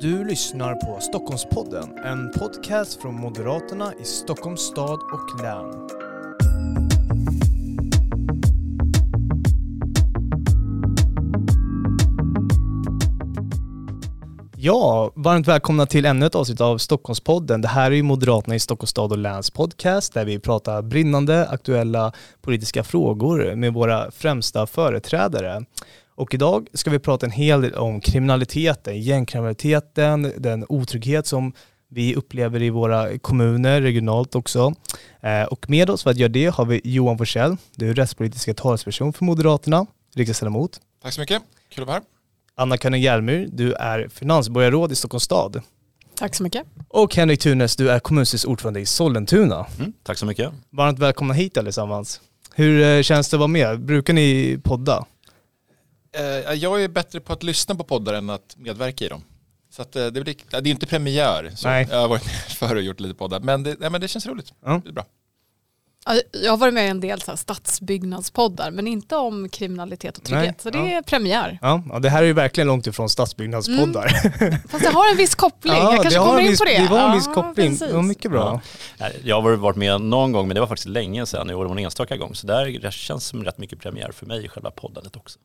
Du lyssnar på Stockholmspodden, en podcast från Moderaterna i Stockholms stad och län. Ja, varmt välkomna till ännu ett avsnitt av Stockholmspodden. Det här är ju Moderaterna i Stockholms stad och läns podcast där vi pratar brinnande aktuella politiska frågor med våra främsta företrädare. Och idag ska vi prata en hel del om kriminaliteten, gängkriminaliteten, den otrygghet som vi upplever i våra kommuner, regionalt också. Eh, och med oss för att göra det har vi Johan Forsell, du är rättspolitiska talesperson för Moderaterna, riksdagsledamot. Tack så mycket, kul att vara här. Anna Könning Hjelmyr, du är finansborgarråd i Stockholms stad. Tack så mycket. Och Henrik Tunes, du är kommunstyrelsens ordförande i Sollentuna. Mm, tack så mycket. Varmt välkomna hit allesammans. Hur eh, känns det att vara med? Brukar ni podda? Eh, jag är bättre på att lyssna på poddar än att medverka i dem. Så att, eh, det, blir, det är inte premiär. Så Nej. Jag har varit förr och gjort lite poddar. Men det, nej, men det känns roligt. Ja. Det är bra. Ja, Jag har varit med i en del så här stadsbyggnadspoddar men inte om kriminalitet och trygghet. Nej, Så det ja. är premiär. Ja, ja, det här är ju verkligen långt ifrån stadsbyggnadspoddar. Fast det har en viss koppling. Ja, jag kanske det har kommer en in viss, på det. Det var en viss Ja, koppling. precis. Ja, mycket bra. Nej, Jag har varit med någon gång men det var faktiskt länge sedan. I år var det en enstaka gång. Så där det känns som rätt mycket premiär för mig i själva poddandet också.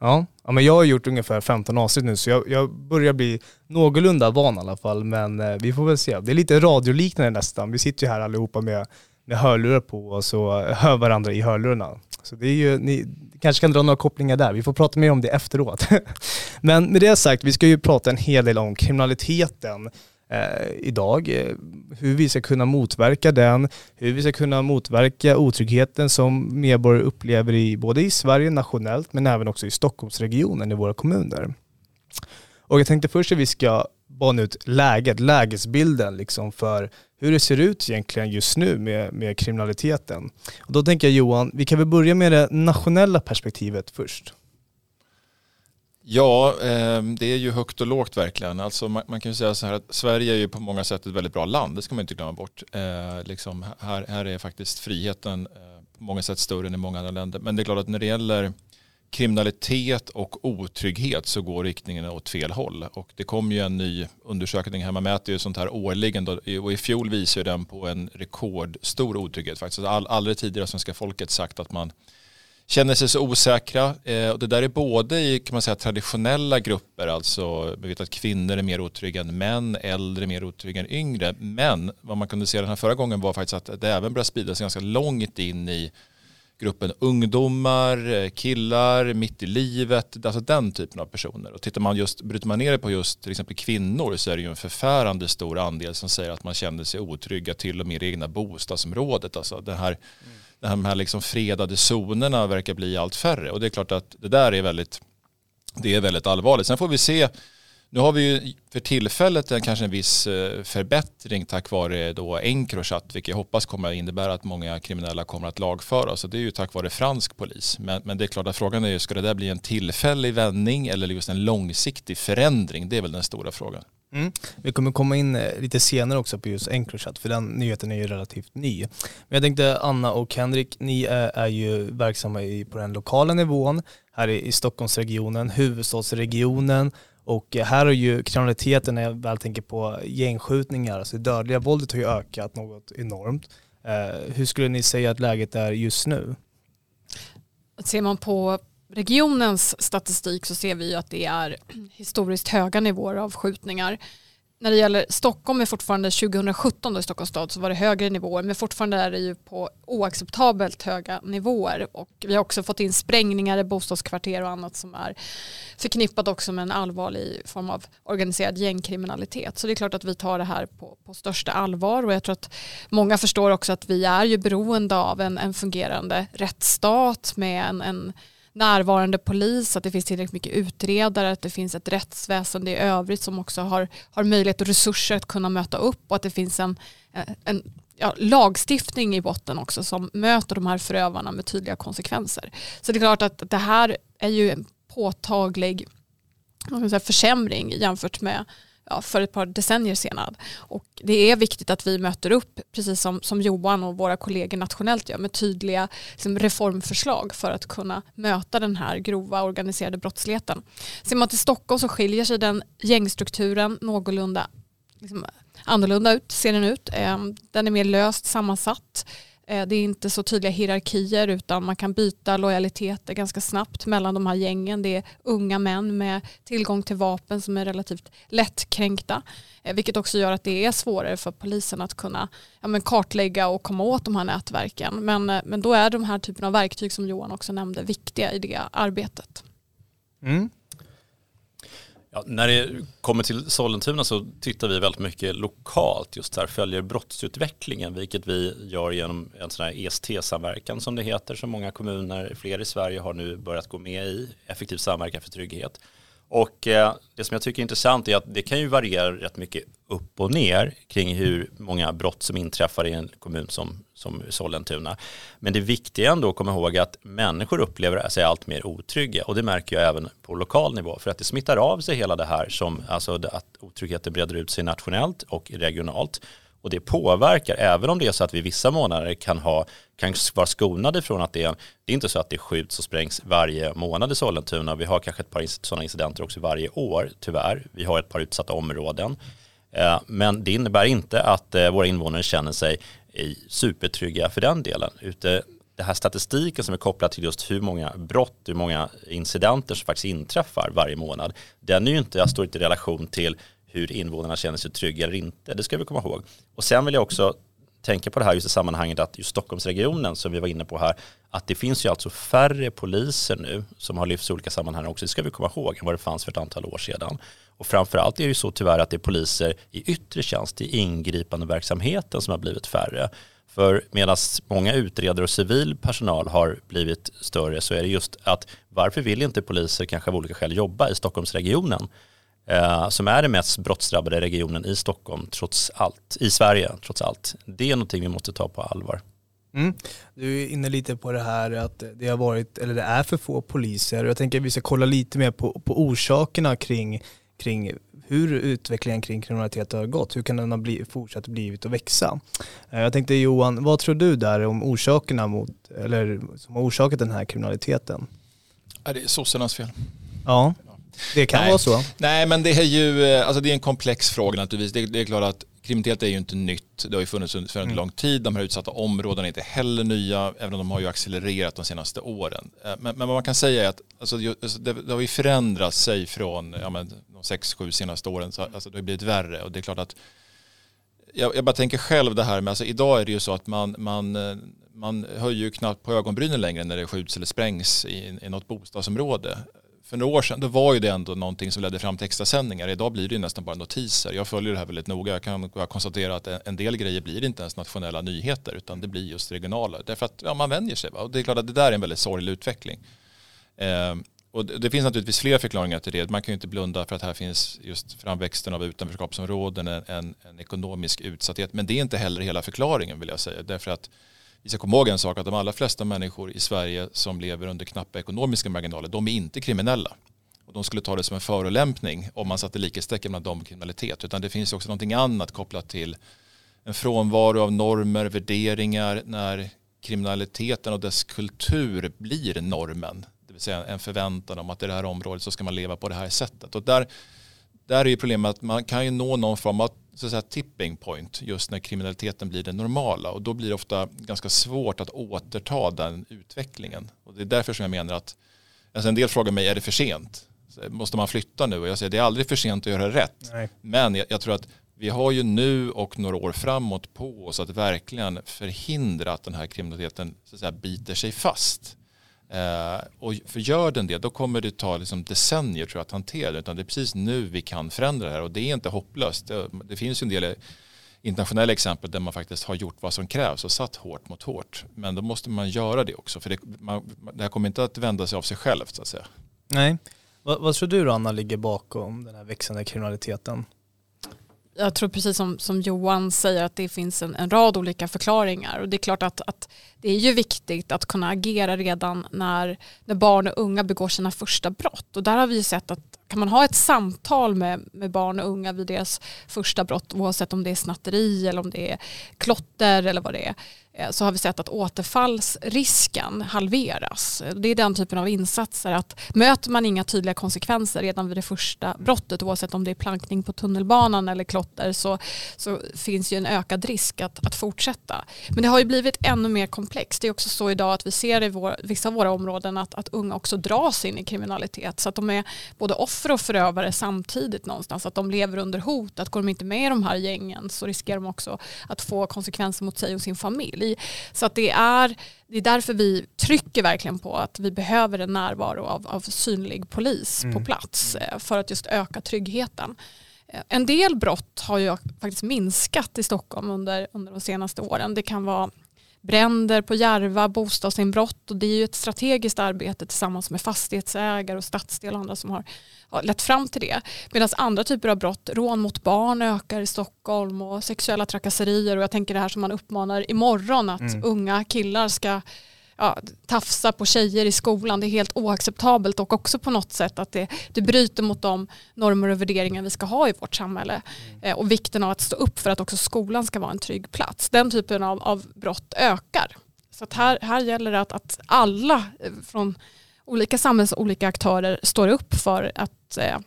Ja. ja, men jag har gjort ungefär 15 avsnitt nu så jag, jag börjar bli någorlunda van i alla fall. Men eh, vi får väl se. Det är lite radioliknande nästan. Vi sitter ju här allihopa med, med hörlurar på oss och hör varandra i hörlurarna. Så det är ju, ni kanske kan dra några kopplingar där. Vi får prata mer om det efteråt. men med det sagt, vi ska ju prata en hel del om kriminaliteten eh, Eh, idag. Eh, hur vi ska kunna motverka den, hur vi ska kunna motverka otryggheten som medborgare upplever i, både i Sverige nationellt men även också i Stockholmsregionen i våra kommuner. Och jag tänkte först att vi ska bana ut läget, lägesbilden liksom för hur det ser ut egentligen just nu med, med kriminaliteten. Och då tänker jag Johan, vi kan väl börja med det nationella perspektivet först. Ja, ehm, det är ju högt och lågt verkligen. Alltså man, kan ju säga så här att Sverige är ju på många sätt ett väldigt bra land. Det ska man inte glömma bort. Eh, liksom, här, här är faktiskt friheten eh, på många sätt större än i många andra länder. Men det är klart att när det gäller kriminalitet och otrygghet så går riktningen åt fel håll. Och det kom ju en ny undersökning här, man mäter ju sånt här årligen då, och i fjol visar den på en rekordstor otrygghet faktiskt. All, aldrig tidigare har svenska folket sagt att man känner sig så osäkra. Eh, och det där är både i kan man säga, traditionella grupper, alltså vi vet att kvinnor är mer otrygga än män, äldre är mer otrygga än yngre. Men vad man kunde se den här förra gången var faktiskt att det även började sprida sig ganska långt in i gruppen ungdomar, eh, killar, mitt i livet, alltså den typen av personer. Och tittar man just, bryter man ner det på just till exempel kvinnor så är det ju en förfärande stor andel som säger att man känner sig otrygga till och med i det egna bostadsområdet. Alltså den här, mm de här liksom fredade zonerna verkar bli allt färre och det är klart att det där är väldigt, det är väldigt allvarligt. Sen får vi se nu har vi ju för tillfället en, kanske en viss eh, förbättring tack vare då Encrochat, vilket jag hoppas kommer att innebära att många kriminella kommer att lagföras. Så det är ju tack vare fransk polis. Men, men det är klart att frågan är ju, ska det där bli en tillfällig vändning eller just en långsiktig förändring? Det är väl den stora frågan. Mm. Vi kommer komma in eh, lite senare också på just Encrochat för den nyheten är ju relativt ny. Men jag tänkte Anna och Henrik, ni är, är ju verksamma i, på den lokala nivån här i, i Stockholmsregionen, huvudstadsregionen och här har ju kriminaliteten, när jag väl tänker på gängskjutningar, alltså det dödliga våldet har ju ökat något enormt. Eh, hur skulle ni säga att läget är just nu? Ser man på regionens statistik så ser vi ju att det är historiskt höga nivåer av skjutningar. När det gäller Stockholm är fortfarande 2017 då i Stockholms stad så var det högre nivåer men fortfarande är det ju på oacceptabelt höga nivåer och vi har också fått in sprängningar i bostadskvarter och annat som är förknippat också med en allvarlig form av organiserad gängkriminalitet. Så det är klart att vi tar det här på, på största allvar och jag tror att många förstår också att vi är ju beroende av en, en fungerande rättsstat med en, en närvarande polis, att det finns tillräckligt mycket utredare, att det finns ett rättsväsende i övrigt som också har, har möjlighet och resurser att kunna möta upp och att det finns en, eh, en ja, lagstiftning i botten också som möter de här förövarna med tydliga konsekvenser. Så det är klart att det här är ju en påtaglig säga, försämring jämfört med ja, för ett par decennier senare. Och det är viktigt att vi möter upp, precis som, som Johan och våra kollegor nationellt gör, med tydliga liksom, reformförslag för att kunna möta den här grova organiserade brottsligheten. Ser man till Stockholm så skiljer sig den gängstrukturen någorlunda liksom, annorlunda ut, ser den ut. Ehm, den är mer löst sammansatt. Eh, det är inte så tydliga hierarkier utan man kan byta lojaliteter ganska snabbt mellan de här gängen. Det är unga män med tillgång till vapen som är relativt lättkränkta. Eh, vilket också gör att det är svårare för polisen att kunna ja, men kartlägga och komma åt de här nätverken. Men, eh, men då är de här typen av verktyg som Johan också nämnde viktiga i det arbetet. Mm. Ja, när det kommer till Sollentuna så tittar vi väldigt mycket lokalt just här, följer brottsutvecklingen, vilket vi gör genom en sån här EST-samverkan som det heter, som många kommuner, fler i Sverige har nu börjat gå med i, effektiv samverkan för trygghet. Och eh, det som jag tycker är intressant är att det kan ju variera rätt mycket upp och ner kring hur många brott som inträffar i en kommun som, som Sollentuna. Men det viktiga är ändå att komma ihåg att människor upplever sig allt mer otrygga och det märker jag även på lokal nivå för att det smittar av sig hela det här som alltså att otryggheten breder ut sig nationellt och regionalt och det påverkar, även om det är så att vi vissa månader kan, ha, kan vara skonade från att det är, det är inte så att det skjuts och sprängs varje månad i Sollentuna. Vi har kanske ett par sådana incidenter också varje år, tyvärr. Vi har ett par utsatta områden. Eh, men det innebär inte att eh, våra invånare känner sig eh, supertrygga för den delen. Ute, här statistiken som är kopplad till just hur många brott, hur många incidenter som faktiskt inträffar varje månad, den är ju inte, jag står inte i relation till hur invånarna känner sig trygga eller inte. Det ska vi komma ihåg. Och sen vill jag också tänka på det här just i sammanhanget att just Stockholmsregionen som vi var inne på här, att det finns ju alltså färre poliser nu som har lyfts i olika sammanhang också, det ska vi komma ihåg, än vad det fanns för ett antal år sedan. Och framförallt är det ju så tyvärr att det är poliser i yttre tjänst, i ingripande verksamheten som har blivit färre. För medan många utredare och civil personal har blivit större så är det just att varför vill inte poliser kanske av olika skäl jobba i Stockholmsregionen? Eh, som är den mest brottsdrabbade regionen i Stockholm trots allt, i Sverige trots allt. Det är någonting vi måste ta på allvar. Mm. Du är inne lite på det här att det har varit, eller det är för få poliser. Jag tänker att vi ska kolla lite mer på, på orsakerna kring, kring hur utvecklingen kring kriminalitet har gått. Hur kan den ha bli, fortsatt blivit att växa? Eh, jag tänkte Johan, vad tror du där om orsakerna mot, eller som har orsakat den här kriminaliteten? det är sossarnas fel. Ja. Det kan Nej. vara så. Nej, men det är ju eh, alltså det är en komplex fråga naturligtvis. Det, det är klart att kriminalitet är ju inte nytt. Det har ju funnits under för en mm. lång tid. De här utsatta områdena är inte heller nya, även om de har ju accelererat de senaste åren. Eh, men, men vad man kan säga är att alltså, alltså, det, det har ju förändrat sig från ja, men, de sex, sju senaste åren. Så, alltså, det har blivit värre och det är klart att jag, jag bara tänker själv det här med, alltså, idag är det ju så att man, man, eh, man höjer ju knappt på ögonbrynen längre när det skjuts eller sprängs i, i något bostadsområde för några år sedan då var ju det ändå någonting som ledde fram till extra sändningar. Idag blir det ju nästan bara notiser. Jag följer det här väldigt noga. Jag kan bara konstatera att en del grejer blir inte ens nationella nyheter utan det blir just regionala. Därför att ja, man vänjer sig. Va? Och det är klart att det där är en väldigt sorglig utveckling. Eh, och det finns naturligtvis fler förklaringar till det. Man kan ju inte blunda för att här finns just framväxten av utanförskapsområden, en, en, en ekonomisk utsatthet. Men det är inte heller hela förklaringen vill jag säga. Därför att vi ska komma ihåg en sak att de allra flesta människor i Sverige som lever under knappa ekonomiska marginaler, de är inte kriminella. Och de skulle ta det som en förolämpning om man satte likhetstecken mellan dem och kriminalitet. Utan det finns också någonting annat kopplat till en frånvaro av normer, värderingar när kriminaliteten och dess kultur blir normen. Det vill säga en förväntan om att i det här området så ska man leva på det här sättet. Och där, där är ju problemet att man kan ju nå någon form av så att säga, tipping point just när kriminaliteten blir det normala och då blir det ofta ganska svårt att återta den utvecklingen. Och det är därför som jag menar att alltså en del frågar mig, är det för sent? Måste man flytta nu? Och jag säger, det är aldrig för sent att göra rätt. Nej. Men jag, jag, tror att vi har ju nu och några år framåt på oss att verkligen förhindra att den här kriminaliteten så att säga, biter sig fast. Eh, och för gör den det, då kommer det ta liksom decennier tror jag, att hantera det. Utan det är precis nu vi kan förändra det här och det är inte hopplöst. Det, det finns ju en del internationella exempel där man faktiskt har gjort vad som krävs och satt hårt mot hårt. Men då måste man göra det också för det, man, det här kommer inte att vända sig av sig självt så att säga. Nej. Vad, vad tror du Anna ligger bakom den här växande kriminaliteten? Jag tror precis som, som Johan säger att det finns en, en rad olika förklaringar. Och det är klart att, att det är ju viktigt att kunna agera redan när, när barn och unga begår sina första brott. Och där har vi ju sett att kan man ha ett samtal med, med barn och unga vid deras första brott oavsett om det är snatteri eller om det är klotter eller vad det är Eh, så har vi sett att återfallsrisken halveras. Det är den typen av insatser att möter man inga tydliga konsekvenser redan vid det första brottet oavsett om det är plankning på tunnelbanan eller klotter så, så finns ju en ökad risk att, att fortsätta. Men det har ju blivit ännu mer komplext. Det är också så idag att vi ser i vår, vissa av våra områden att, att unga också dras in i kriminalitet så att de är både offer och förövare samtidigt någonstans. Att de lever under hot, att går de inte med i de här gängen så riskerar de också att få konsekvenser mot sig och sin familj bli. Så att det är, det är därför vi trycker verkligen på att vi behöver en närvaro av, av synlig polis mm. på plats eh, för att just öka tryggheten. Eh, en del brott har ju faktiskt minskat i Stockholm under, under de senaste åren. Det kan vara bränder på Järva, bostadsinbrott och det är ju ett strategiskt arbete tillsammans med fastighetsägare och stadsdel och andra som har, lett fram till det. Medan andra typer av brott, rån mot barn ökar i Stockholm och sexuella trakasserier och jag tänker det här som man uppmanar imorgon att mm. unga killar ska ja, tafsa på tjejer i skolan. Det är helt oacceptabelt och också på något sätt att det, det bryter mot de normer och värderingar vi ska ha i vårt samhälle. Mm. Eh, och vikten av att stå upp för att också skolan ska vara en trygg plats. Den typen av, av brott ökar. Så här, här gäller det att, att alla eh, från olika samhälls och olika aktörer står upp för att eh,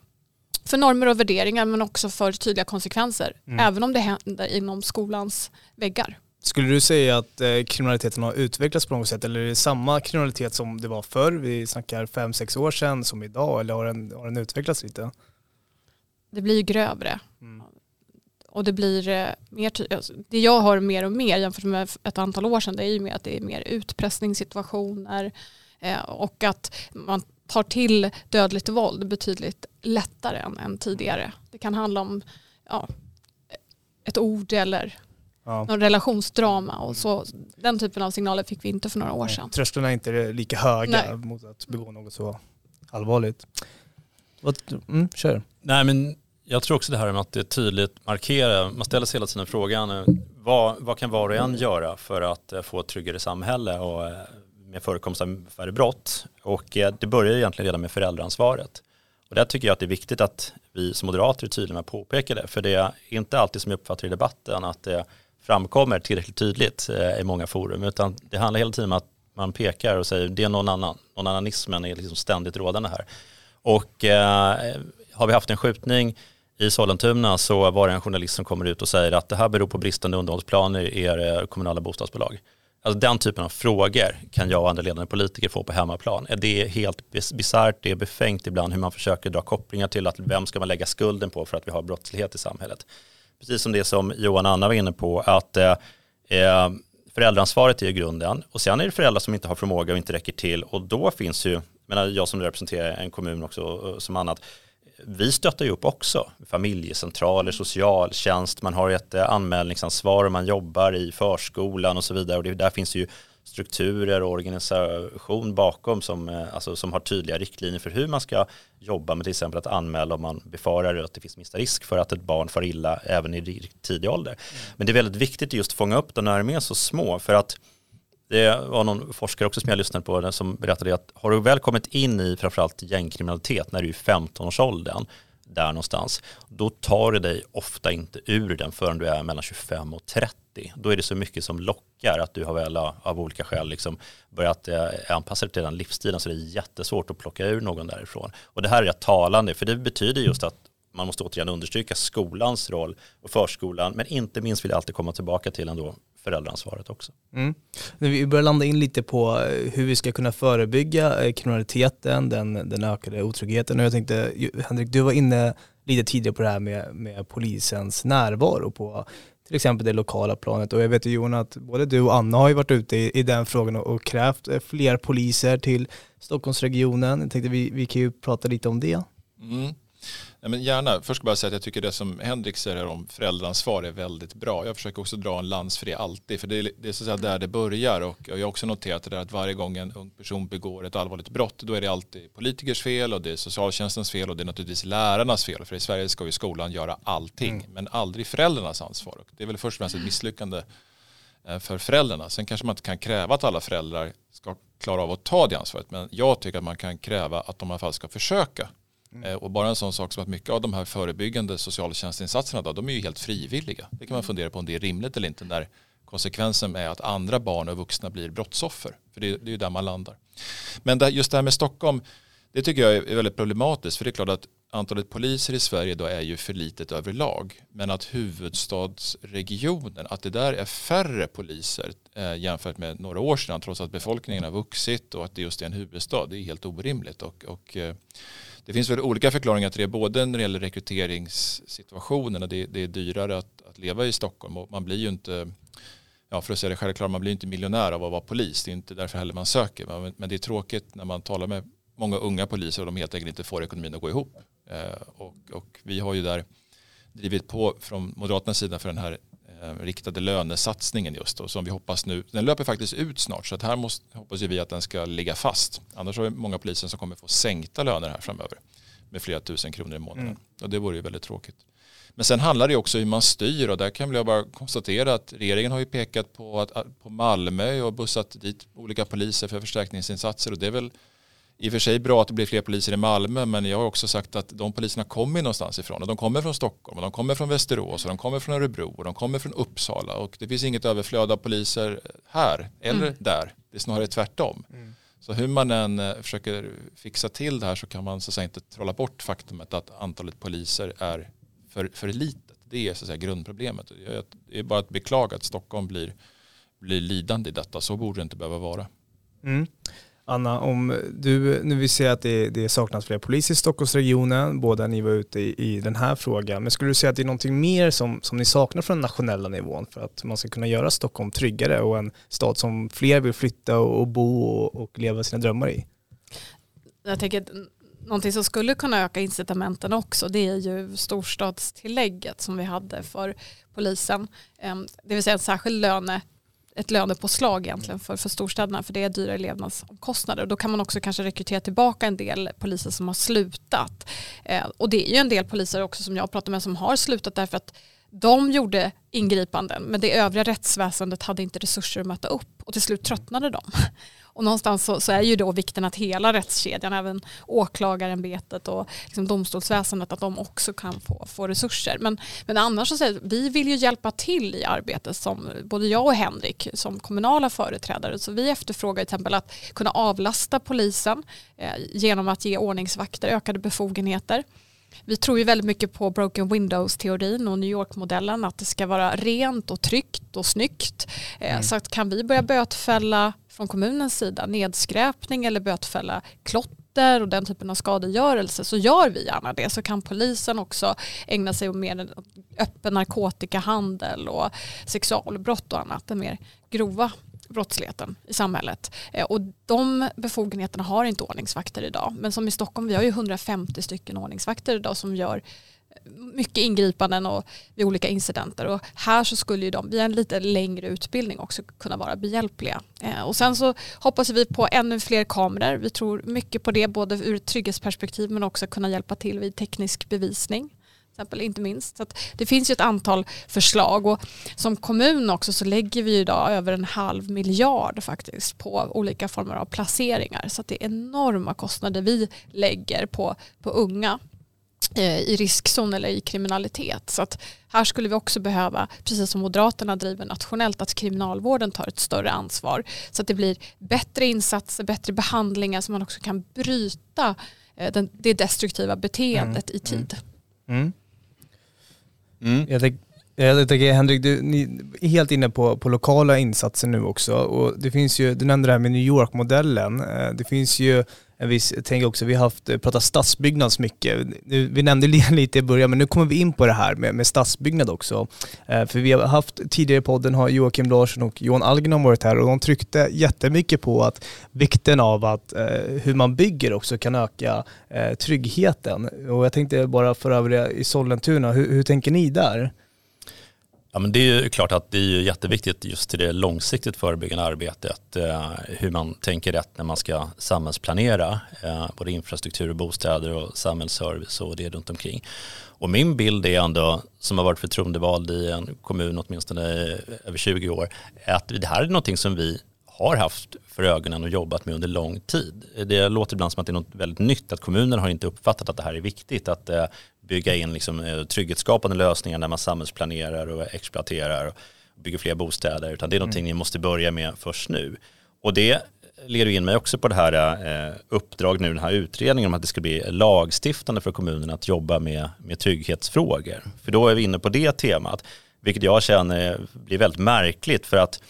för normer och värderingar men också för tydliga konsekvenser. Mm. Även om det händer inom skolans väggar. Skulle du säga att eh, kriminaliteten har utvecklats på något sätt eller är det samma kriminalitet som det var förr? Vi snackar fem sex år sedan som idag eller har den, har den utvecklats lite? Det blir ju grövre. Mm. Och det blir eh, mer, alltså, det jag hör mer och mer jämfört med ett antal år sedan det är ju mer att det är mer utpressningssituationer eh, och att man tar till dödligt våld betydligt lättare än, än tidigare. Det kan handla om ja, ett ord eller ja. någon relationsdrama och så. Den typen av signaler fick vi inte för några år sedan. Trösklarna är inte lika höga Nej. mot att begå något så allvarligt. Mm, kör. Nej men jag tror också det här med att det tydligt markerar, man ställer sig hela tiden frågan, eh, vad, vad kan var och en göra för att eh, få ett tryggare samhälle och eh, med förekomst av färre brott? Och det börjar egentligen redan med föräldraansvaret. Och där tycker jag att det är viktigt att vi som moderater är tydliga med att påpeka det, för det är inte alltid som jag uppfattar i debatten att det framkommer tillräckligt tydligt eh, i många forum, utan det handlar hela tiden om att man pekar och säger det är någon annan, någon annanismen är liksom ständigt rådande här. Och eh, har vi haft en skjutning i Sollentuna så var det en journalist som kommer ut och säger att det här beror på bristande underhållsplaner i er eh, kommunala bostadsbolag. Alltså den typen av frågor kan jag och andra ledande politiker få på hemmaplan. Eh, det är helt bisarrt, det är befängt ibland hur man försöker dra kopplingar till att vem ska man lägga skulden på för att vi har brottslighet i samhället precis som det som Johan och Anna var inne på, att eh, eh föräldraansvaret är grunden och sen är det föräldrar som inte har förmåga och inte räcker till och då finns ju, menar jag som representerar en kommun också som annat, vi stöttar ju upp också familjecentraler, socialtjänst, man har ett eh, anmälningsansvar och man jobbar i förskolan och så vidare och det, där finns ju strukturer och organisation bakom som, eh, alltså, som har tydliga riktlinjer för hur man ska jobba med till exempel att anmäla om man befarar att det finns minsta risk för att ett barn far illa även i tidig ålder. Mm. Men det är väldigt viktigt just att fånga upp det när de är så små för att det var någon forskare också som jag lyssnade på som berättade att har du väl kommit in i framförallt gängkriminalitet när du är 15-årsåldern där någonstans, då tar det dig ofta inte ur den förrän du är mellan 25 och 30. Då är det så mycket som lockar att du har väl eh, av olika skäl liksom börjat eh, anpassa dig till den livsstilen så det är jättesvårt att plocka ur någon därifrån. Och det här är rätt talande för det betyder just att man måste återigen understryka skolans roll och förskolan men inte minst vill jag alltid komma tillbaka till ändå föräldraansvaret också. Mm. Vi börjar landa in lite på eh, hur vi ska kunna förebygga eh, kriminaliteten, den, den ökade otryggheten. Och jag tänkte, Henrik, du var inne lite tidigare på det här med, med polisens närvaro på till exempel det lokala planet. Och jag vet ju Johan att både du och Anna har ju varit ute i, i den frågan och, och krävt eh, fler poliser till Stockholmsregionen. Jag tänkte vi, vi kan ju prata lite om det. Mm. Nej, men gärna. Först ska jag bara säga att jag tycker det som Henrik säger om föräldraansvar är väldigt bra. Jag försöker också dra en lans för det alltid. För det är, det är så att där det börjar. Och jag har också noterat det där att varje gång en ung person begår ett allvarligt brott då är det alltid politikers fel och det är socialtjänstens fel och det är naturligtvis lärarnas fel. För i Sverige ska ju skolan göra allting mm. men aldrig föräldrarnas ansvar. Och det är väl först och främst ett misslyckande eh, för föräldrarna. Sen kanske man inte kan kräva att alla föräldrar ska klara av att ta det ansvaret. Men jag tycker att man kan kräva att de i alla fall ska försöka Mm. Eh, och bara en sån sak som att mycket av de här förebyggande socialtjänstinsatserna då, de är ju helt frivilliga. Det kan man fundera på om det är rimligt eller inte när konsekvensen är att andra barn och vuxna blir brottsoffer. För det, det är ju där man landar. Men just det här med Stockholm, det tycker jag är väldigt problematiskt. För det är klart att antalet poliser i Sverige då är ju för litet överlag. Men att huvudstadsregionen, att det där är färre poliser eh, jämfört med några år sedan trots att befolkningen har vuxit och att det just är en huvudstad, det är helt orimligt. Och, och eh, det finns väl olika förklaringar till det, både när det gäller rekryteringssituationen och det, det är dyrare att, att, leva i Stockholm och man blir ju inte, ja för att säga det självklart, man blir inte miljonär av att vara polis, det är inte därför heller man söker, men det är tråkigt när man talar med många unga poliser och de helt enkelt inte får ekonomin att gå ihop. Eh, och, och vi har ju där drivit på från Moderaternas sida för den här riktade lönesatsningen just då, som vi hoppas nu, den löper faktiskt ut snart så att här måste, hoppas vi att den ska ligga fast. Annars har vi många poliser som kommer få sänkta löner här framöver med flera tusen kronor i månaden. Mm. Och det vore ju väldigt tråkigt. Men sen handlar det också om hur man styr och där kan jag bara konstatera att regeringen har ju pekat på, att, på Malmö och bussat dit olika poliser för förstärkningsinsatser och det är väl i och för sig bra att det blir fler poliser i Malmö men jag har också sagt att de poliserna kommer någonstans ifrån och de kommer från Stockholm och de kommer från Västerås och de kommer från Örebro och de kommer från Uppsala och det finns inget överflöd av poliser här eller mm. där. Det är snarare tvärtom. Mm. Så hur man än eh, försöker fixa till det här så kan man så att säga inte trolla bort faktumet att antalet poliser är för, för litet. Det är så att säga grundproblemet. Det är bara att beklaga att Stockholm blir, blir lidande i detta. Så borde det inte behöva vara. Mm. Anna, om du, nu vill säga att det, det saknas fler poliser i Stockholmsregionen, båda ni var ute i, i, den här frågan, men skulle du säga att det är någonting mer som, som ni saknar från den nationella nivån för att man ska kunna göra Stockholm tryggare och en stad som fler vill flytta och, och bo och, och leva sina drömmar i? Jag tänker att någonting som skulle kunna öka incitamenten också det är ju storstadstillägget som vi hade för polisen. Ehm, det vill säga en särskild löne ett lönepåslag egentligen för, för storstäderna för det är dyrare levnadsomkostnader. Då kan man också kanske rekrytera tillbaka en del poliser som har slutat. Eh, och det är ju en del poliser också som jag pratar med som har slutat därför att de gjorde ingripanden men det övriga rättsväsendet hade inte resurser att möta upp och till slut tröttnade de. Och någonstans så, så, är ju då vikten att hela rättskedjan, även åklagarämbetet och liksom domstolsväsendet, att de också kan få, få resurser. Men, men annars så säger vi vill ju hjälpa till i arbetet som både jag och Henrik som kommunala företrädare. Så vi efterfrågar till exempel att kunna avlasta polisen eh, genom att ge ordningsvakter ökade befogenheter. Vi tror ju väldigt mycket på broken windows-teorin och New York-modellen, att det ska vara rent och tryggt och snyggt. Eh, mm. Så att kan vi börja bötfälla från kommunens sida nedskräpning eller bötfälla klotter och den typen av skadegörelse så gör vi gärna det. Så kan polisen också ägna sig åt mer öppen narkotikahandel och sexualbrott och annat, den mer grova brottsligheten i samhället. Eh, och de befogenheterna har inte ordningsvakter idag. Men som i Stockholm, vi har ju 150 stycken ordningsvakter idag som gör mycket ingripanden och vid olika incidenter och här så skulle ju de via en lite längre utbildning också kunna vara behjälpliga. Eh, och sen så hoppas vi på ännu fler kameror. Vi tror mycket på det både ur ett trygghetsperspektiv men också kunna hjälpa till vid teknisk bevisning exempel, inte minst. Så det finns ju ett antal förslag och som kommun också så lägger vi idag över en halv miljard faktiskt på olika former av placeringar. Så det är enorma kostnader vi lägger på, på unga i riskzon eller i kriminalitet. Så att här skulle vi också behöva, precis som Moderaterna driver nationellt, att kriminalvården tar ett större ansvar. Så att det blir bättre insatser, bättre behandlingar så man också kan bryta eh, den, det destruktiva beteendet mm. i tid. Mm. Mm. Mm. Jag, tänk, jag tänker Henrik, du ni är helt inne på, på lokala insatser nu också och det finns ju, du nämnde det här med New York-modellen. Eh, det finns ju vi tänker också, vi har haft, eh, pratat stadsbyggnad mycket. Vi nämnde lite i början, men nu kommer vi in på det här med, med stadsbyggnad också. Eh, för vi har haft, tidigare i podden har Joakim Larsson och Johan Algernon varit här och de tryckte jättemycket på att vikten av att eh, hur man bygger också kan öka eh, tryggheten. Och jag tänkte bara föra över det i Sollentuna, hur, hur tänker ni där? Ja, men det är ju klart att det är jätteviktigt just till det långsiktigt förebyggande arbetet eh, hur man tänker rätt när man ska samhällsplanera eh, både infrastruktur och bostäder och samhällsservice och det runt omkring. Och min bild är ändå, som har varit förtroendevald i en kommun åtminstone över 20 år, att det här är någonting som vi har haft för ögonen och jobbat med under lång tid. Det låter ibland som att det är något väldigt nytt, att kommunen har inte uppfattat att det här är viktigt, att eh, bygga in liksom, eh, trygghetsskapande lösningar när man samhällsplanerar och exploaterar och bygger fler bostäder, utan det är någonting mm. ni måste börja med först nu. Och det leder in mig också på det här eh, uppdraget nu, den här utredningen om att det ska bli lagstiftande för kommunerna att jobba med, med trygghetsfrågor. För då är vi inne på det temat, vilket jag känner blir väldigt märkligt för att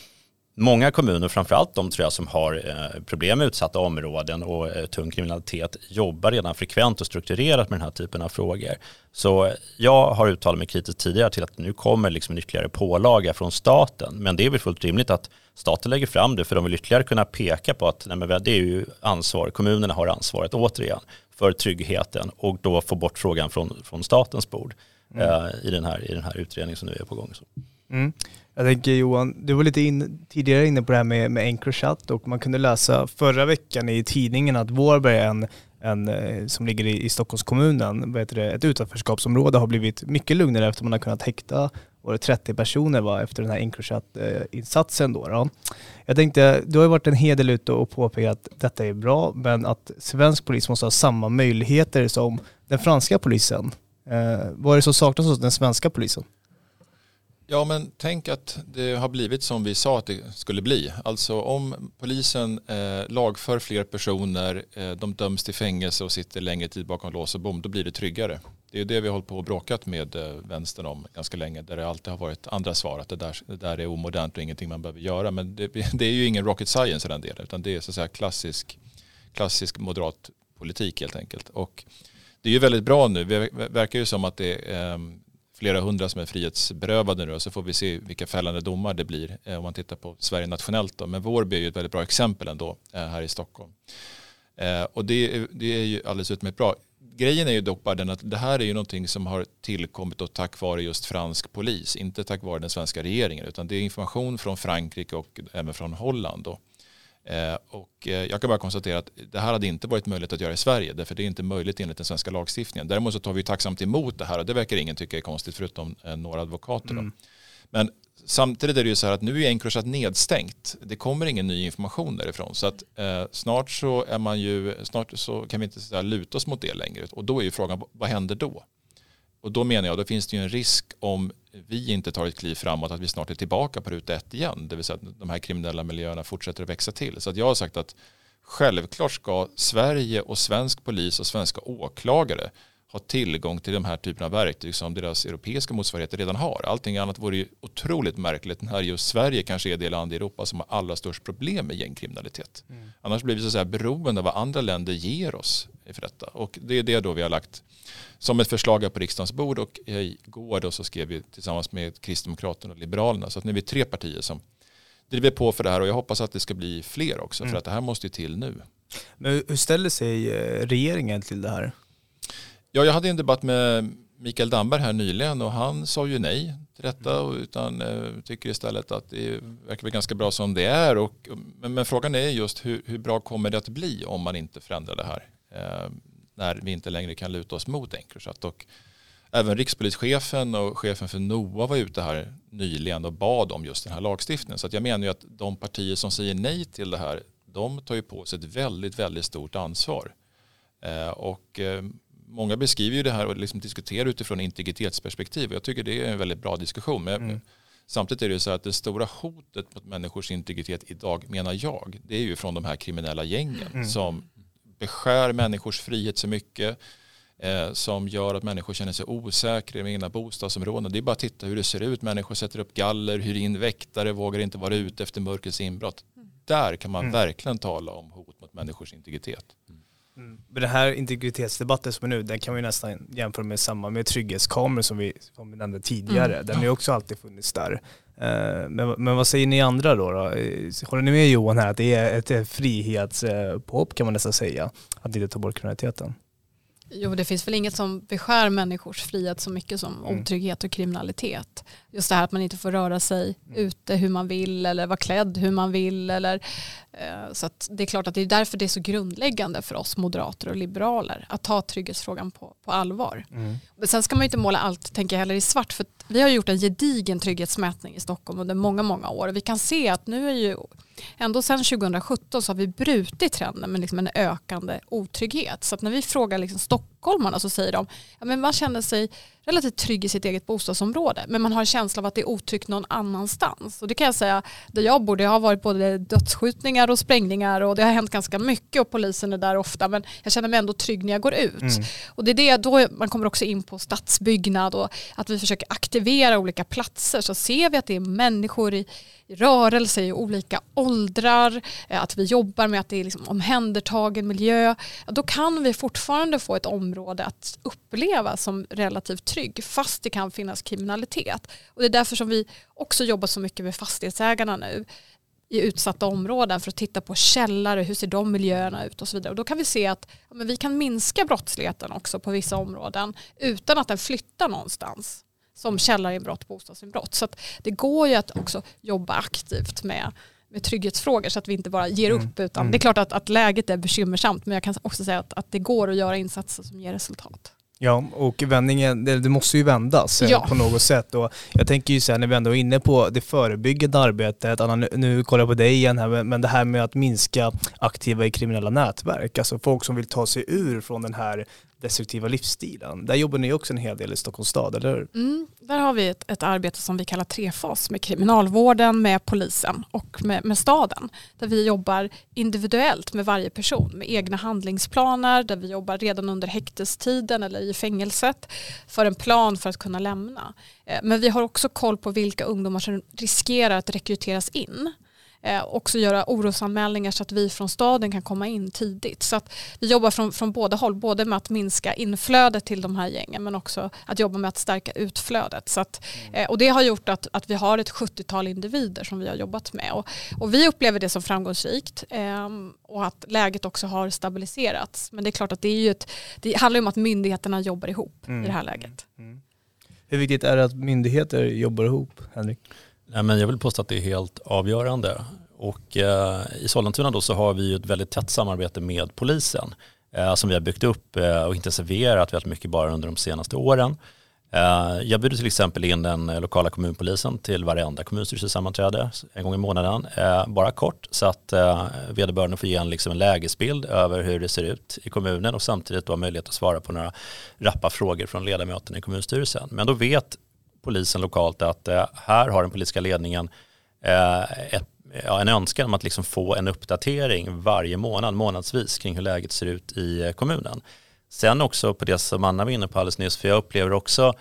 Många kommuner, framförallt de tror jag som har eh, problem med utsatta områden och eh, tung kriminalitet, jobbar redan frekvent och strukturerat med den här typen av frågor. Så jag har uttalat mig kritiskt tidigare till att nu kommer liksom en ytterligare pålaga från staten. Men det är väl fullt rimligt att staten lägger fram det för de vill ytterligare kunna peka på att nej, men det är ju ansvar, kommunerna har ansvaret återigen för tryggheten och då få bort frågan från, från statens bord mm. eh, i, den här, i den här utredningen som nu är på gång. Mm. Jag tänker Johan, du var lite in, tidigare inne på det här med, med Encrochat och man kunde läsa förra veckan i tidningen att Vårberg, en, en, eh, som ligger i, i Stockholmskommunen, vet det, ett utanförskapsområde, har blivit mycket lugnare efter man har kunnat häkta var det 30 personer va, efter den här Encrochat-insatsen. Eh, då, då. Jag tänkte, du har ju varit en hel del ute och påpekat att detta är bra, men att svensk polis måste ha samma möjligheter som den franska polisen. Eh, vad är det som saknas hos den svenska polisen? Ja men tänk att det har blivit som vi sa att det skulle bli. Alltså om polisen eh, lagför fler personer, eh, de döms till fängelse och sitter längre tid bakom lås och bom, då blir det tryggare. Det är det vi har hållit på och bråkat med eh, vänstern om ganska länge, där det alltid har varit andra svar, att det där, det där är omodernt och ingenting man behöver göra. Men det, det är ju ingen rocket science i den delen, utan det är så att säga klassisk, klassisk moderat politik helt enkelt. Och det är ju väldigt bra nu, det verkar ju som att det eh, flera hundra som är frihetsberövade nu och så får vi se vilka fällande domar det blir eh, om man tittar på Sverige nationellt. Då. Men Vårby är ju ett väldigt bra exempel ändå eh, här i Stockholm. Eh, och det, det är ju alldeles utmärkt bra. Grejen är ju dock bara den att det här är ju någonting som har tillkommit och tack vare just fransk polis, inte tack vare den svenska regeringen, utan det är information från Frankrike och även från Holland. Då. Eh, och eh, jag kan bara konstatera att det här hade inte varit möjligt att göra i Sverige därför det är inte möjligt enligt den svenska lagstiftningen. Däremot så tar vi tacksamt emot det här och det verkar ingen tycka är konstigt förutom eh, några advokater. Mm. Men samtidigt är det ju så här att nu är Encrochat nedstängt. Det kommer ingen ny information därifrån. Så att eh, snart så är man ju, snart så kan vi inte så luta oss mot det längre. Och då är ju frågan, vad händer då? Och då menar jag, då finns det ju en risk om vi inte tar ett kliv framåt att vi snart är tillbaka på ruta ett igen. Det vill säga att de här kriminella miljöerna fortsätter att växa till. Så att jag har sagt att självklart ska Sverige och svensk polis och svenska åklagare ha tillgång till de här typerna av verktyg som deras europeiska motsvarigheter redan har. Allting annat vore ju otroligt märkligt när just Sverige kanske är det land i Europa som har allra störst problem med gängkriminalitet. Mm. Annars blir vi så att säga beroende av vad andra länder ger oss för detta. Och det är det då vi har lagt som ett förslag på riksdagens bord och igår då så skrev vi tillsammans med Kristdemokraterna och Liberalerna så att nu är vi tre partier som driver på för det här och jag hoppas att det ska bli fler också mm. för att det här måste ju till nu. Men hur ställer sig eh, regeringen till det här? Ja, jag hade en debatt med Mikael Damberg här nyligen och han sa ju nej till detta och utan uh, tycker istället att det verkar väl ganska bra som det är. Och, men, men frågan är just hur, hur, bra kommer det att bli om man inte förändrar det här? Uh, när vi inte längre kan luta oss mot Encrochat. Och även rikspolischefen och chefen för NOA var ute här nyligen och bad om just den här lagstiftningen. Så jag menar ju att de partier som säger nej till det här, de tar ju på sig ett väldigt, väldigt stort ansvar. Uh, och många beskriver ju det här och liksom diskuterar utifrån integritetsperspektiv. Jag tycker det är en väldigt bra diskussion. Men mm. Samtidigt är det så att det stora hotet mot människors integritet idag, menar jag, det är ju från de här kriminella gängen mm. som beskär människors frihet så mycket, eh, som gör att människor känner sig osäkra i de egna bostadsområden. Det är bara att titta hur det ser ut. Människor sätter upp galler, hyr in väktare, vågar inte vara ute efter mörkrets inbrott. Mm. Där kan man mm. verkligen tala om hot mot människors integritet. Mm. Men den här integritetsdebatten som är nu, den kan vi nästan jämföra med samma med trygghetskameror som vi, som vi nämnde tidigare. Mm. Den har ju också alltid funnits där. Eh, men, men vad säger ni andra då, då? Eh, håller ni med Johan här att det är ett frihetspåhopp kan man nästan säga, att inte ta bort kriminaliteten? Jo, det finns väl inget som beskär människors frihet så mycket som mm. otrygghet och kriminalitet. Just det här att man inte får röra sig mm. ute hur man vill eller vara klädd hur man vill. Eller, så det är klart att det är därför det är så grundläggande för oss moderater och liberaler att ta trygghetsfrågan på, på allvar. Mm. Men sen ska man inte måla allt, tänker jag heller, i svart. För vi har gjort en gedigen trygghetsmätning i Stockholm under många, många år. Vi kan se att nu är ju ändå sedan 2017 så har vi brutit trenden med liksom en ökande otrygghet. Så när vi frågar liksom stockholmarna så säger de att man känner sig relativt trygg i sitt eget bostadsområde men man har en känsla av att det är otryggt någon annanstans. Och det kan jag säga, där jag bor det har varit både dödsskjutningar och sprängningar och det har hänt ganska mycket och polisen är där ofta men jag känner mig ändå trygg när jag går ut. Mm. Och det är det då man kommer också in på stadsbyggnad och att vi försöker aktivera olika platser så ser vi att det är människor i rörelse i olika åldrar, eh, att vi jobbar med att det är liksom omhändertagen miljö, då kan vi fortfarande få ett område att uppleva som relativt trygg fast det kan finnas kriminalitet. Och det är därför som vi också jobbar så mycket med fastighetsägarna nu i utsatta områden för att titta på källare, hur ser de miljöerna ut och så vidare. Och då kan vi se att ja, men vi kan minska brottsligheten också på vissa områden utan att den flyttar någonstans som källarinbrott, bostadsinbrott. Så det går ju att också jobba aktivt med, med trygghetsfrågor så att vi inte bara ger mm. upp. Utan mm. Det är klart att, att läget är bekymmersamt men jag kan också säga att, att det går att göra insatser som ger resultat. Ja, och vändningen, det, det måste ju vändas eh, ja. på något sätt. Och jag tänker ju sen när vi ändå är inne på det förebyggande arbetet, Anna, nu kollar jag på dig igen här, men det här med att minska aktiva i kriminella nätverk, alltså folk som vill ta sig ur från den här destruktiva livsstilen. Där jobbar ni också en hel del i Stockholms stad, eller hur? Mm, där har vi ett, ett, arbete som vi kallar trefas med kriminalvården, med polisen och med, med, staden. Där vi jobbar individuellt med varje person med egna handlingsplaner, där vi jobbar redan under häktestiden eller i fängelset för en plan för att kunna lämna. Eh, men vi har också koll på vilka ungdomar som riskerar att rekryteras in eh, också göra orosanmälningar så att vi från staden kan komma in tidigt. Så att vi jobbar från, från båda håll, både med att minska inflödet till de här gängen men också att jobba med att stärka utflödet. Så att, eh, och det har gjort att, att vi har ett 70-tal individer som vi har jobbat med. Och, och vi upplever det som framgångsrikt eh, och att läget också har stabiliserats. Men det är klart att det, är ju ett, det handlar om att myndigheterna jobbar ihop mm. i det här läget. Mm. Hur viktigt är det att myndigheter jobbar ihop, Henrik? Nej, men jag vill påstå att det är helt avgörande. Och, eh, I Sollentuna då så har vi ett väldigt tätt samarbete med polisen eh, som vi har byggt upp eh, och intensifierat väldigt mycket bara under de senaste åren. Eh, jag bjuder till exempel in den eh, lokala kommunpolisen till varenda kommunstyrelsesammanträde en gång i månaden, eh, bara kort, så att eh, vederbörande får ge en, liksom en lägesbild över hur det ser ut i kommunen och samtidigt då ha möjlighet att svara på några rappa frågor från ledamöterna i kommunstyrelsen. Men då vet polisen lokalt att eh, här har den politiska ledningen eh, ett, ja, en önskan om att liksom få en uppdatering varje månad, månadsvis kring hur läget ser ut i eh, kommunen. Sen också på det som Anna var inne på alldeles nyss, för jag upplever också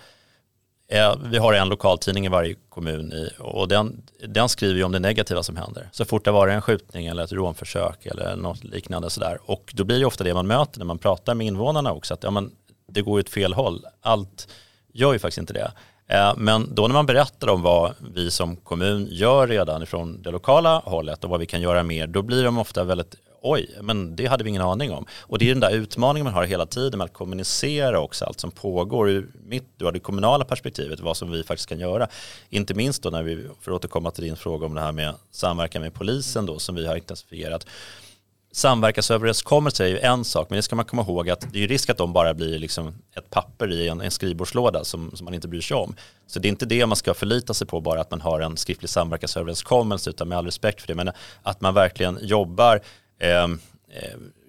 vi har en lokaltidning i varje kommun i, och den, den skriver ju om det negativa som händer. Så fort det var en skjutning eller ett rånförsök eller något liknande sådär. Och då blir det ofta det man möter när man pratar med invånarna också, att ja, men, det går ju åt fel håll. Allt gör ju faktiskt inte det. Eh, men då när man berättar om vad vi som kommun gör redan från det lokala hållet och vad vi kan göra mer, då blir de ofta väldigt oj, men det hade vi ingen aning om. Och det är den där utmaningen man har hela tiden med att kommunicera också allt som pågår ur mitt, du har det kommunala perspektivet, vad som vi faktiskt kan göra. Inte minst då när vi, för att återkomma till din fråga om det här med samverkan med polisen då som vi har intensifierat samverkansöverenskommelser är ju en sak, men det ska man komma ihåg att det är risk att de bara blir liksom ett papper i en, en skrivbordslåda som, som, man inte bryr sig om. Så det är inte det man ska förlita sig på, bara att man har en skriftlig samverkansöverenskommelse, utan med all respekt för det, men att man verkligen jobbar eh,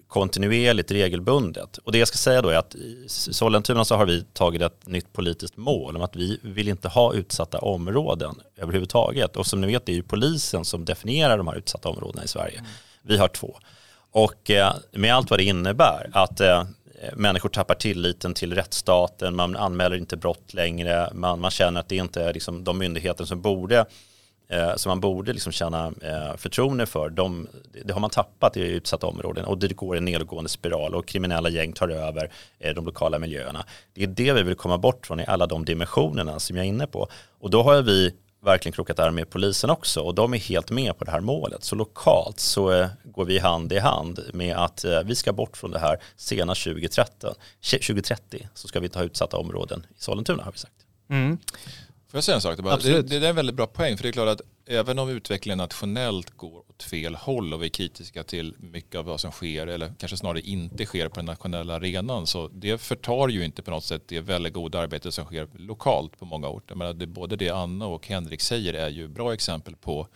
kontinuerligt, regelbundet. Och det jag ska säga då är att i Sollentuna så har vi tagit ett nytt politiskt mål om att vi vill inte ha utsatta områden överhuvudtaget. Och som ni vet det är ju polisen som definierar de här utsatta områdena i Sverige. Mm. Vi har två. Och eh, med allt vad det innebär, att eh, människor tappar tilliten till rättsstaten, man anmäler inte brott längre, man, man känner att det inte är liksom de myndigheter som borde eh, som man borde liksom känna förtroende för, de, det har man tappat i utsatta områden och det går en nedgående spiral och kriminella gäng tar över de lokala miljöerna. Det är det vi vill komma bort från i alla de dimensionerna som jag är inne på. Och då har vi verkligen krokat arm med polisen också och de är helt med på det här målet. Så lokalt så eh, går vi hand i hand med att eh, vi ska bort från det här senast 2030. 2030 så ska vi ta utsatta områden i Sollentuna har vi sagt. Mm. Får jag säga en sak? Det, bara, det, det, är en väldigt bra poäng. För det är klart att även om utvecklingen nationellt går åt fel håll och vi är kritiska till mycket av vad som sker eller kanske snarare inte sker på den nationella arenan så det förtar ju inte på något sätt det väldigt goda arbete som sker lokalt på många orter. Men det, både det Anna och Henrik säger är ju bra exempel på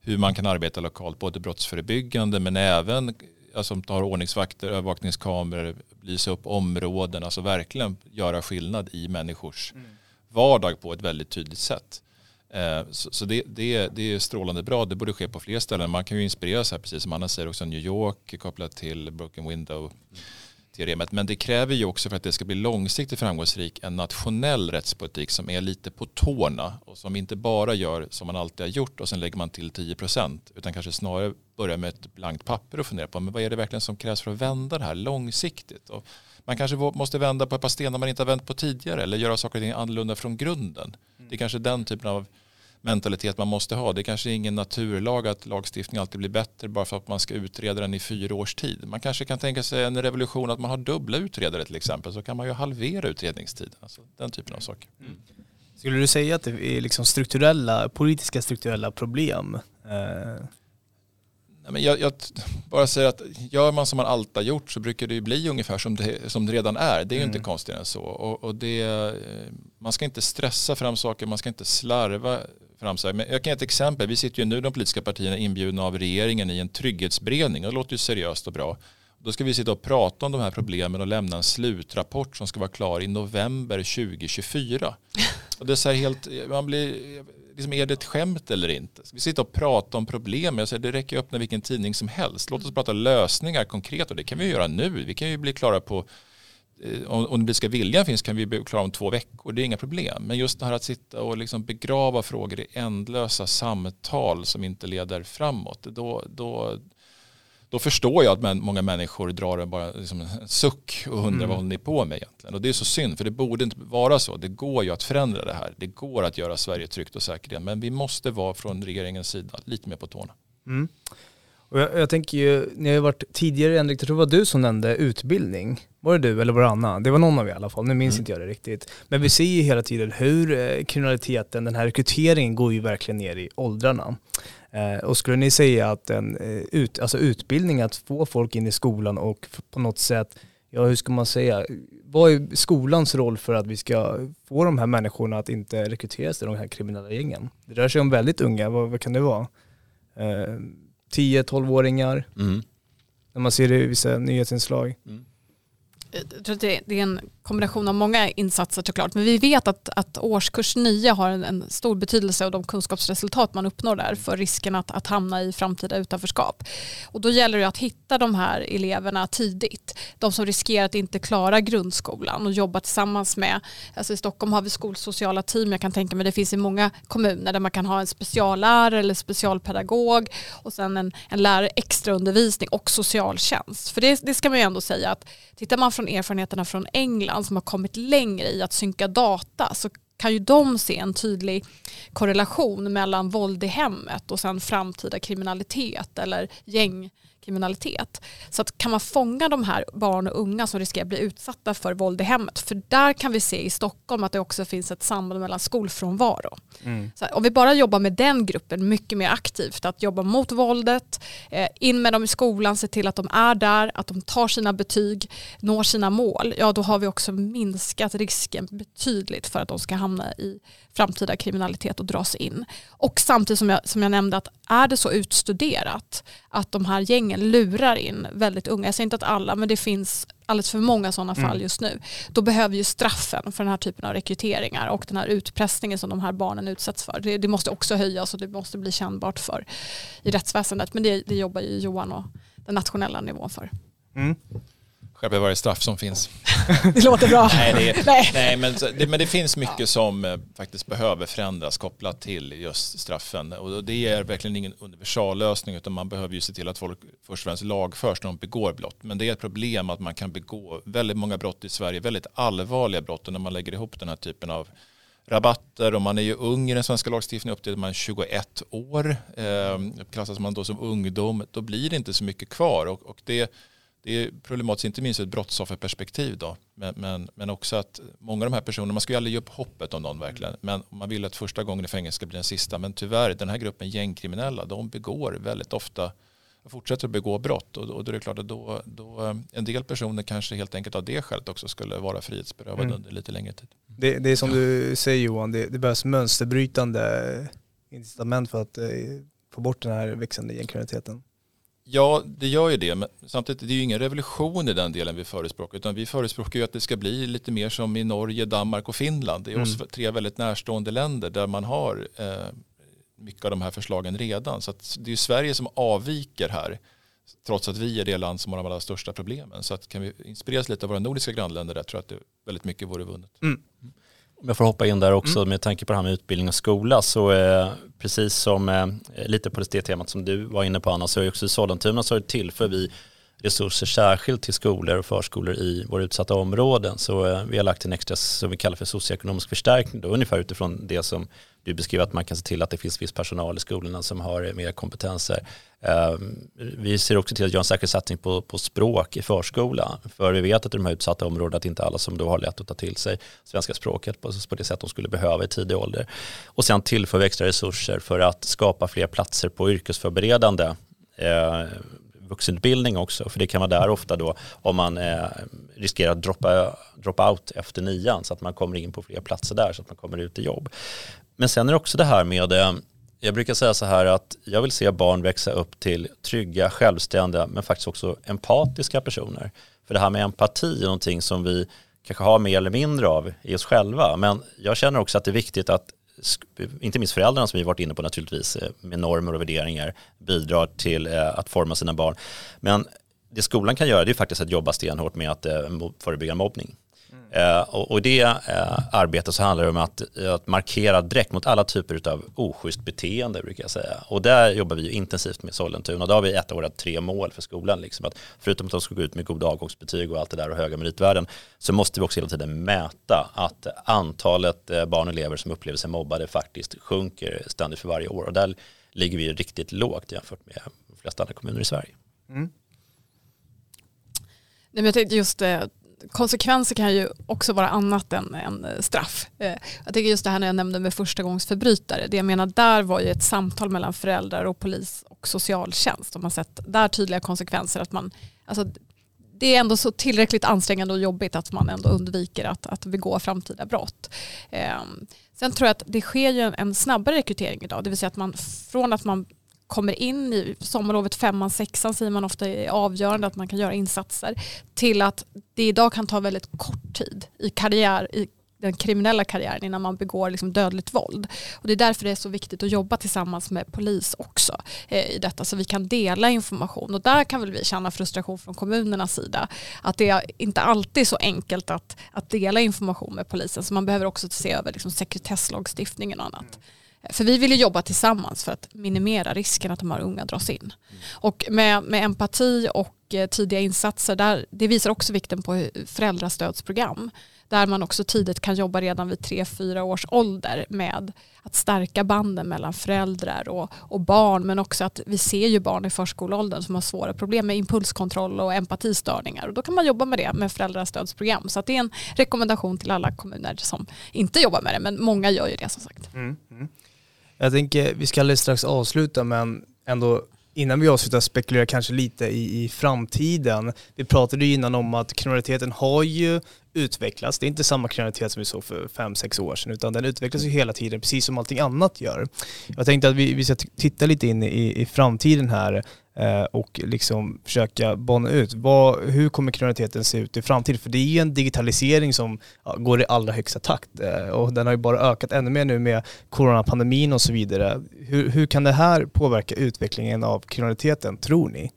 hur man kan arbeta lokalt, både brottsförebyggande men även alltså, ta ordningsvakter, övervakningskameror, lysa upp områden, alltså verkligen göra skillnad i människors mm vardag på ett väldigt tydligt sätt. Eh, så det, det, det är strålande bra. Det borde ske på fler ställen. Man kan ju inspireras här, precis som Anna säger, också New York kopplat till Broken Window teoremet. Men det kräver ju också för att det ska bli långsiktigt framgångsrik en nationell rättspolitik som är lite på tårna och som inte bara gör som man alltid har gjort och sen lägger man till 10 procent. utan kanske snarare börjar med ett blankt papper och funderar på men vad är det verkligen som krävs för att vända det här långsiktigt. Och man kanske måste vända på ett par stenar man inte har vänt på tidigare eller göra saker och ting annorlunda från grunden. Det är kanske den typen av mentalitet man måste ha. Det kanske är ingen naturlag att lagstiftning alltid blir bättre bara för att man ska utreda den i fyra års tid. Man kanske kan tänka sig en revolution att man har dubbla utredare till exempel så kan man ju halvera utredningstiden. Alltså den typen av saker. Mm. Skulle du säga att det är liksom strukturella, politiska strukturella problem eh, men jag, jag, bara säger att gör man som man alltid har gjort så brukar det ju bli ungefär som det, som det redan är. Det är ju mm. inte konstigare än så. Och, och det, eh, man ska inte stressa fram saker, man ska inte slarva fram saker. Men jag kan ge ett exempel. Vi sitter ju nu de politiska partierna inbjudna av regeringen i en trygghetsberedning. Det låter ju seriöst och bra. Då ska vi sitta och prata om de här problemen och lämna en slutrapport som ska vara klar i november 2024. Och det är så helt, man blir, liksom, är det ett skämt eller inte? Ska Vi sitta och prata om problem. Jag säger, det räcker att öppna vilken tidning som helst. Låt oss prata lösningar konkret och det kan vi göra nu. Vi kan ju bli klara på eh, om, om den politiska viljan finns kan vi bli klara om två veckor. Det är inga problem. Men just det här att sitta och liksom begrava frågor i ändlösa samtal som inte leder framåt. Då, då, då förstår jag att många människor drar bara liksom en suck och undrar mm. vad håller ni på med egentligen. Och det är så synd för det borde inte vara så. Det går ju att förändra det här. Det går att göra Sverige tryggt och säkert igen. Men vi måste vara från regeringens sida lite mer på tårna. Mm. Och jag, jag, tänker ju, ni har ju varit tidigare, Henrik, jag tror det var du som nämnde utbildning. Var det du eller var det Anna? Det var någon av er i alla fall, nu minns mm. inte jag det riktigt. Men vi ser ju hela tiden hur eh, kriminaliteten, den här rekryteringen går ju verkligen ner i åldrarna. Eh, och skulle ni säga att en eh, ut, alltså utbildning, att få folk in i skolan och på något sätt, ja hur ska man säga, vad är skolans roll för att vi ska få de här människorna att inte rekryteras till de här kriminella gängen? Det rör sig om väldigt unga, vad, vad kan det vara? Eh, 10-12-åringar, mm. när man ser det i vissa nyhetsinslag. Mm. Jag tror att det är en kombination av många insatser såklart. Men vi vet att, att årskurs 9 har en, en, stor betydelse och de kunskapsresultat man uppnår där för risken att, att hamna i framtida utanförskap. Och då gäller det att hitta de här eleverna tidigt. De som riskerar att inte klara grundskolan och jobba tillsammans med, alltså i Stockholm har vi skolsociala team, jag kan tänka mig det finns i många kommuner där man kan ha en speciallärare eller specialpedagog och sen en, en lärare extraundervisning och socialtjänst. För det, det ska man ju ändå säga att tittar man från erfarenheterna från England land som har kommit längre i att synka data så kan ju de se en tydlig korrelation mellan våld i hemmet och sen framtida kriminalitet eller gäng kriminalitet. Så att kan man fånga de här barn och unga som riskerar att bli utsatta för våld i hemmet, för där kan vi se i Stockholm att det också finns ett samband mellan skolfrånvaro. Mm. Så om vi bara jobbar med den gruppen mycket mer aktivt, att jobba mot våldet, eh, in med dem i skolan, se till att de är där, att de tar sina betyg, når sina mål, ja då har vi också minskat risken betydligt för att de ska hamna i framtida kriminalitet och dras in. Och samtidigt som jag, som jag nämnde att är det så utstuderat att de här gängen lurar in väldigt unga, jag säger inte att alla men det finns alldeles för många sådana fall mm. just nu, då behöver ju straffen för den här typen av rekryteringar och den här utpressningen som de här barnen utsätts för, det, det måste också höjas och det måste bli kännbart för i rättsväsendet. Men det, det jobbar ju Johan och den nationella nivån för. Mm. Skärper varje straff som finns. Det låter bra. nej, det, nej. men, det, men det finns mycket som eh, faktiskt behöver förändras kopplat till just straffen. Och det är verkligen ingen universallösning utan man behöver ju se till att folk först och främst lagförs när de begår brott. Men det är ett problem att man kan begå väldigt många brott i Sverige, väldigt allvarliga brott. Och när man lägger ihop den här typen av rabatter och man är ju ung i den svenska lagstiftningen upp till man är 21 år. Eh, klassas man då som ungdom då blir det inte så mycket kvar. Och, och det det är problematiskt, inte minst ur ett brottsofferperspektiv då. Men, men, men också att många av de här personerna, man ska ju aldrig ge upp hoppet om någon verkligen. Men man vill att första gången i fängelse ska bli den sista. Men tyvärr, den här gruppen gängkriminella, de begår väldigt ofta, fortsätter att begå brott. Och, och då är det klart att då, då, en del personer kanske helt enkelt av det skälet också skulle vara frihetsberövade mm. under lite längre tid. Det, det är som ja. du säger Johan, det, det behövs mönsterbrytande incitament för att eh, få bort den här växande gängkriminaliteten. Ja, det gör ju det. Men samtidigt det är det ju ingen revolution i den delen vi förespråkar. Utan vi förespråkar ju att det ska bli lite mer som i Norge, Danmark och Finland. Det är mm. oss tre väldigt närstående länder där man har eh, mycket av de här förslagen redan. Så det är ju Sverige som avviker här. Trots att vi är det land som har de allra största problemen. Så att kan vi inspireras lite av våra nordiska grannländer där tror jag att det väldigt mycket vore vunnet. Mm. Om jag får hoppa in där också mm. med tanke på det här med utbildning och skola så eh, precis som eh, lite på det temat som du var inne på Anna så är också i Sollentuna så tillför vi resurser särskilt till skolor och förskolor i våra utsatta områden. Så eh, vi har lagt en extra som vi kallar för socioekonomisk förstärkning då, ungefär utifrån det som du beskriver att man kan se till att det finns viss personal i skolorna som har mer kompetenser. Ehm, vi ser också till att göra en särskild satsning på, på språk i förskola. För vi vet att i de här utsatta områdena att inte alla som då har lätt att ta till sig svenska språket på, på det sätt de skulle behöva i tidig ålder. Och sen tillför vi extra resurser för att skapa fler platser på yrkesförberedande eh, vuxenutbildning också. För det kan vara där ofta då om man eh, riskerar att droppa, droppa out efter nian så att man kommer in på fler platser där så att man kommer ut i jobb. Men sen är det också det här med eh, jag brukar säga så här att jag vill se barn växa upp till trygga, självständiga men faktiskt också empatiska personer. För det här med empati är någonting som vi kanske har mer eller mindre av i oss själva. Men jag känner också att det är viktigt att inte minst föräldrarna som vi varit inne på naturligtvis eh, med normer och värderingar bidrar till eh, att forma sina barn. Men det skolan kan göra det är faktiskt att jobba stenhårt med att förebygga mobbning. Eh, och, och det eh, arbetet så handlar det om att, att markera direkt mot alla typer av oschysst beteende brukar jag säga. Och där jobbar vi intensivt med Sollentuna. Då har vi ett av våra tre mål för skolan. Liksom att förutom att de ska gå ut med goda avgångsbetyg och allt det där och höga meritvärden så måste vi också hela tiden mäta att antalet eh, barn och elever som upplever sig mobbade faktiskt sjunker ständigt för varje år. Och där ligger vi riktigt lågt jämfört med de flesta andra kommuner i Sverige. Mm. Nej, men jag tänkte just eh, konsekvenser kan ju också vara annat än, än eh, straff. Eh, jag tycker just det här när jag nämnde med förstagångsförbrytare, det jag menar där var ju ett samtal mellan föräldrar och polis och socialtjänst. De har sett där tydliga konsekvenser att man, alltså, det är ändå så tillräckligt ansträngande och jobbigt att man ändå undviker att, att begå framtida brott. Ehm, sen tror jag att det sker ju en snabbare rekrytering idag, det vill säga att man från att man kommer in i sommarlovet femman, sexan säger man ofta är avgörande att man kan göra insatser till att det idag kan ta väldigt kort tid i karriär, i den kriminella karriären innan man begår liksom dödligt våld. Och det är därför det är så viktigt att jobba tillsammans med polis också eh, i detta så vi kan dela information och där kan väl vi känna frustration från kommunernas sida att det är inte alltid är så enkelt att, att dela information med polisen så man behöver också se över liksom sekretesslagstiftningen och annat. Mm. För vi vill ju jobba tillsammans för att minimera risken att de här unga dras in. Och med, med empati och eh, tidiga insatser, där, det visar också vikten på föräldrastödsprogram. Där man också tidigt kan jobba redan vid 3-4 års ålder med att stärka banden mellan föräldrar och, och, barn. Men också att vi ser ju barn i förskoleåldern som har svåra problem med impulskontroll och empatistörningar. Och då kan man jobba med det med föräldrastödsprogram. Så det är en rekommendation till alla kommuner som inte jobbar med det. Men många gör ju det som sagt. Mm, mm. Jag tänker, vi ska alldeles strax avsluta men ändå innan vi avslutar spekulera kanske lite i, i framtiden. Vi pratade ju innan om att kriminaliteten har ju utvecklats. Det är inte samma kriminalitet som vi såg för fem sex år sedan utan den utvecklas ju hela tiden precis som allting annat gör. Jag tänkte att vi, vi ska titta lite in i, i framtiden här Eh, och liksom försöka bana ut vad, hur kommer kriminaliteten se ut i framtiden? För det är ju en digitalisering som går i allra högsta takt eh, och den har ju bara ökat ännu mer nu med coronapandemin och så vidare. Hur, hur kan det här påverka utvecklingen av kriminaliteten tror ni?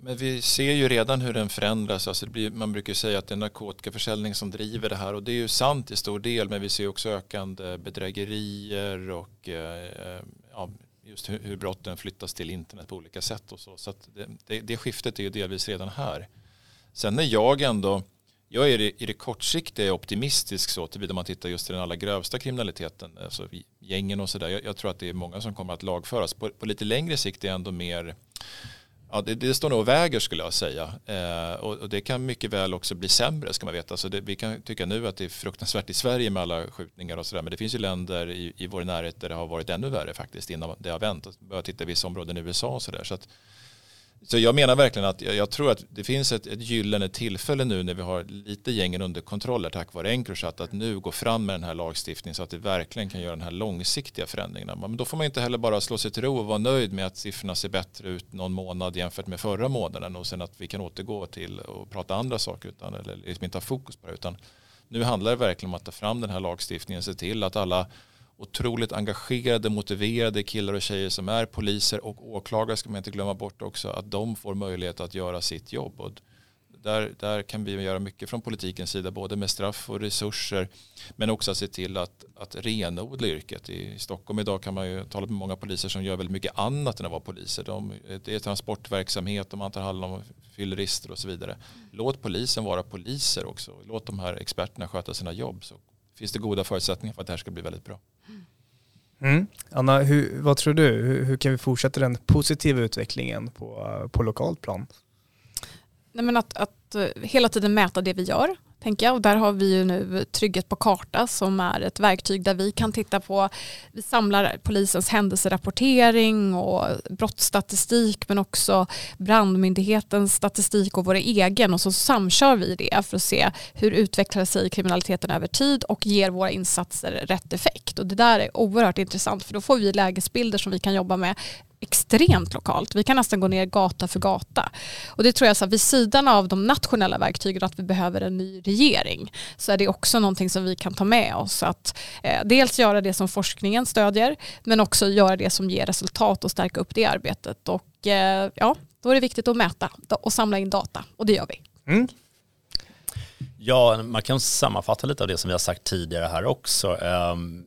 Men vi ser ju redan hur den förändras. Alltså blir, man brukar säga att det är narkotikaförsäljning som driver det här och det är ju sant i stor del men vi ser också ökande bedrägerier och eh, eh ja, just hur, hur brotten flyttas till internet på olika sätt och så. Så det, det, det, skiftet är ju delvis redan här. Sen är jag ändå, jag är i det kortsiktiga optimistisk så tillvida man tittar just till den allra grövsta kriminaliteten, alltså gängen och sådär. Jag, jag, tror att det är många som kommer att lagföras. På, på lite längre sikt är jag ändå mer Ja, det, det, står nog och väger skulle jag säga. Eh, och, och, det kan mycket väl också bli sämre ska man veta. Så det, vi kan tycka nu att det är fruktansvärt i Sverige med alla skjutningar och sådär. Men det finns ju länder i, i vår närhet där det har varit ännu värre faktiskt innan det har vänt. Börja titta i vissa områden i USA och sådär. Så så så jag menar verkligen att jag, jag tror att det finns ett, ett gyllene tillfälle nu när vi har lite gängen under kontroller tack vare Encrochat att nu gå fram med den här lagstiftningen så att det verkligen kan göra den här långsiktiga förändringen. Men då får man inte heller bara slå sig till ro och vara nöjd med att siffrorna ser bättre ut någon månad jämfört med förra månaden och sen att vi kan återgå till och prata andra saker utan, eller liksom inte ha fokus på det utan nu handlar det verkligen om att ta fram den här lagstiftningen, se till att alla otroligt engagerade, motiverade killar och tjejer som är poliser och åklagare ska man inte glömma bort också, att de får möjlighet att göra sitt jobb. Och där, där kan vi göra mycket från politikens sida, både med straff och resurser, men också att se till att, att renodla yrket. I Stockholm idag kan man ju tala med många poliser som gör väldigt mycket annat än att vara poliser. De, det är transportverksamhet man tar hand om fyllerister och så vidare. Låt polisen vara poliser också. Låt de här experterna sköta sina jobb så finns det goda förutsättningar för att det här ska bli väldigt bra. Mm. Anna, hur, vad tror du? Hur, hur, kan vi fortsätta den positiva utvecklingen på, på lokalt plan? Nej, men att, att eh, hela tiden mäta det vi gör tänker jag. Och där har vi ju nu Trygghet på karta som är ett verktyg där vi kan titta på, vi samlar polisens händelserapportering och brottsstatistik men också brandmyndighetens statistik och våra egen och så samkör vi det för att se hur utvecklar sig kriminaliteten över tid och ger våra insatser rätt effekt. Och det där är oerhört intressant för då får vi lägesbilder som vi kan jobba med extremt lokalt. Vi kan nästan gå ner gata för gata. Och det tror jag så här, vid sidan av de nationella verktygen att vi behöver en ny regering så är det också någonting som vi kan ta med oss. Att eh, dels göra det som forskningen stödjer men också göra det som ger resultat och stärka upp det arbetet. Och eh, ja, då är det viktigt att mäta och samla in data och det gör vi. Mm. Ja, man kan sammanfatta lite av det som vi har sagt tidigare här också. Um,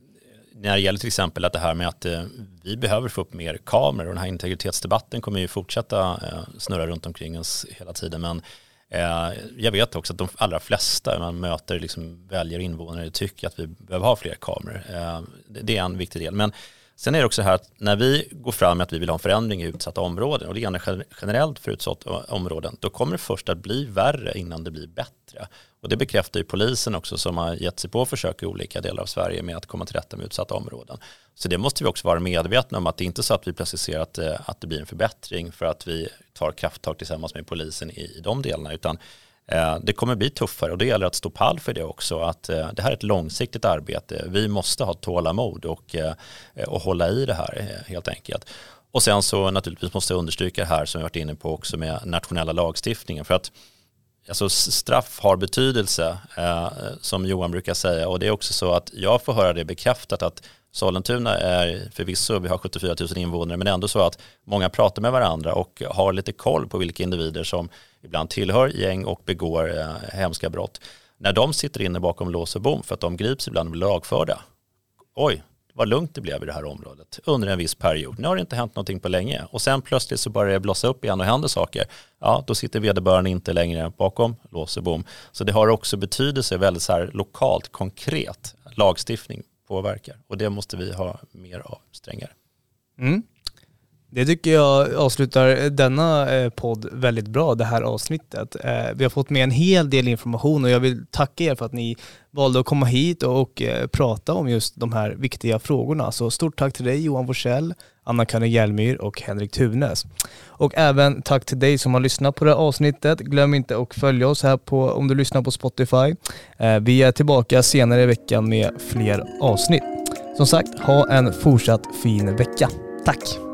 när det gäller till exempel att det här med att eh, vi behöver få upp mer kameror och den här integritetsdebatten kommer ju fortsätta eh, snurra runt omkring oss hela tiden. Men eh, jag vet också att de allra flesta man möter liksom väljer invånare tycker att vi behöver ha fler kameror. Eh, det är en viktig del. Men sen är det också här att när vi går fram med att vi vill ha en förändring i utsatta områden och det gäller generellt för utsatta områden, då kommer det först att bli värre innan det blir bättre. Och det bekräftar ju polisen också som har gett sig på försök i olika delar av Sverige med att komma till rätta med utsatta områden. Så det måste vi också vara medvetna om att det inte är så att vi plötsligt ser att, eh, att det blir en förbättring för att vi tar krafttag tillsammans med polisen i, i de delarna utan Eh, det kommer bli tuffare och det gäller att stå pall för det också. Att eh, det här är ett långsiktigt arbete. Vi måste ha tålamod och, eh, och hålla i det här helt enkelt. Och sen så naturligtvis måste jag understryka det här som vi varit inne på också med nationella lagstiftningen. För att alltså straff har betydelse, eh, som Johan brukar säga. Och det är också så att jag får höra det bekräftat att Sollentuna är förvisso, vi har 74 000 invånare, men ändå så att många pratar med varandra och har lite koll på vilka individer som ibland tillhör gäng och begår eh, hemska brott. När de sitter inne bakom lås och bom för att de grips ibland och blir lagförda, oj, vad lugnt det blev i det här området under en viss period. Nu har det inte hänt någonting på länge och sen plötsligt så börjar det blossa upp igen och händer saker. Ja, då sitter vederbörande inte längre bakom lås och bom. Så det har också betydelse väldigt så här lokalt, konkret. Lagstiftning påverkar och det måste vi ha mer av, strängare. Mm. Det tycker jag avslutar denna eh, podd väldigt bra, det här avsnittet. Eh, vi har fått med en hel del information och jag vill tacka er för att ni valde att komma hit och eh, prata om just de här viktiga frågorna. Så stort tack till dig Johan Forsell, Anna-Karin Hjelmyr och Henrik Tunes. Och även tack till dig som har lyssnat på det här avsnittet. Glöm inte att följa oss här på, om du lyssnar på Spotify. Vi är tillbaka senare i veckan med fler avsnitt. Som sagt, ha en fortsatt fin vecka. Tack!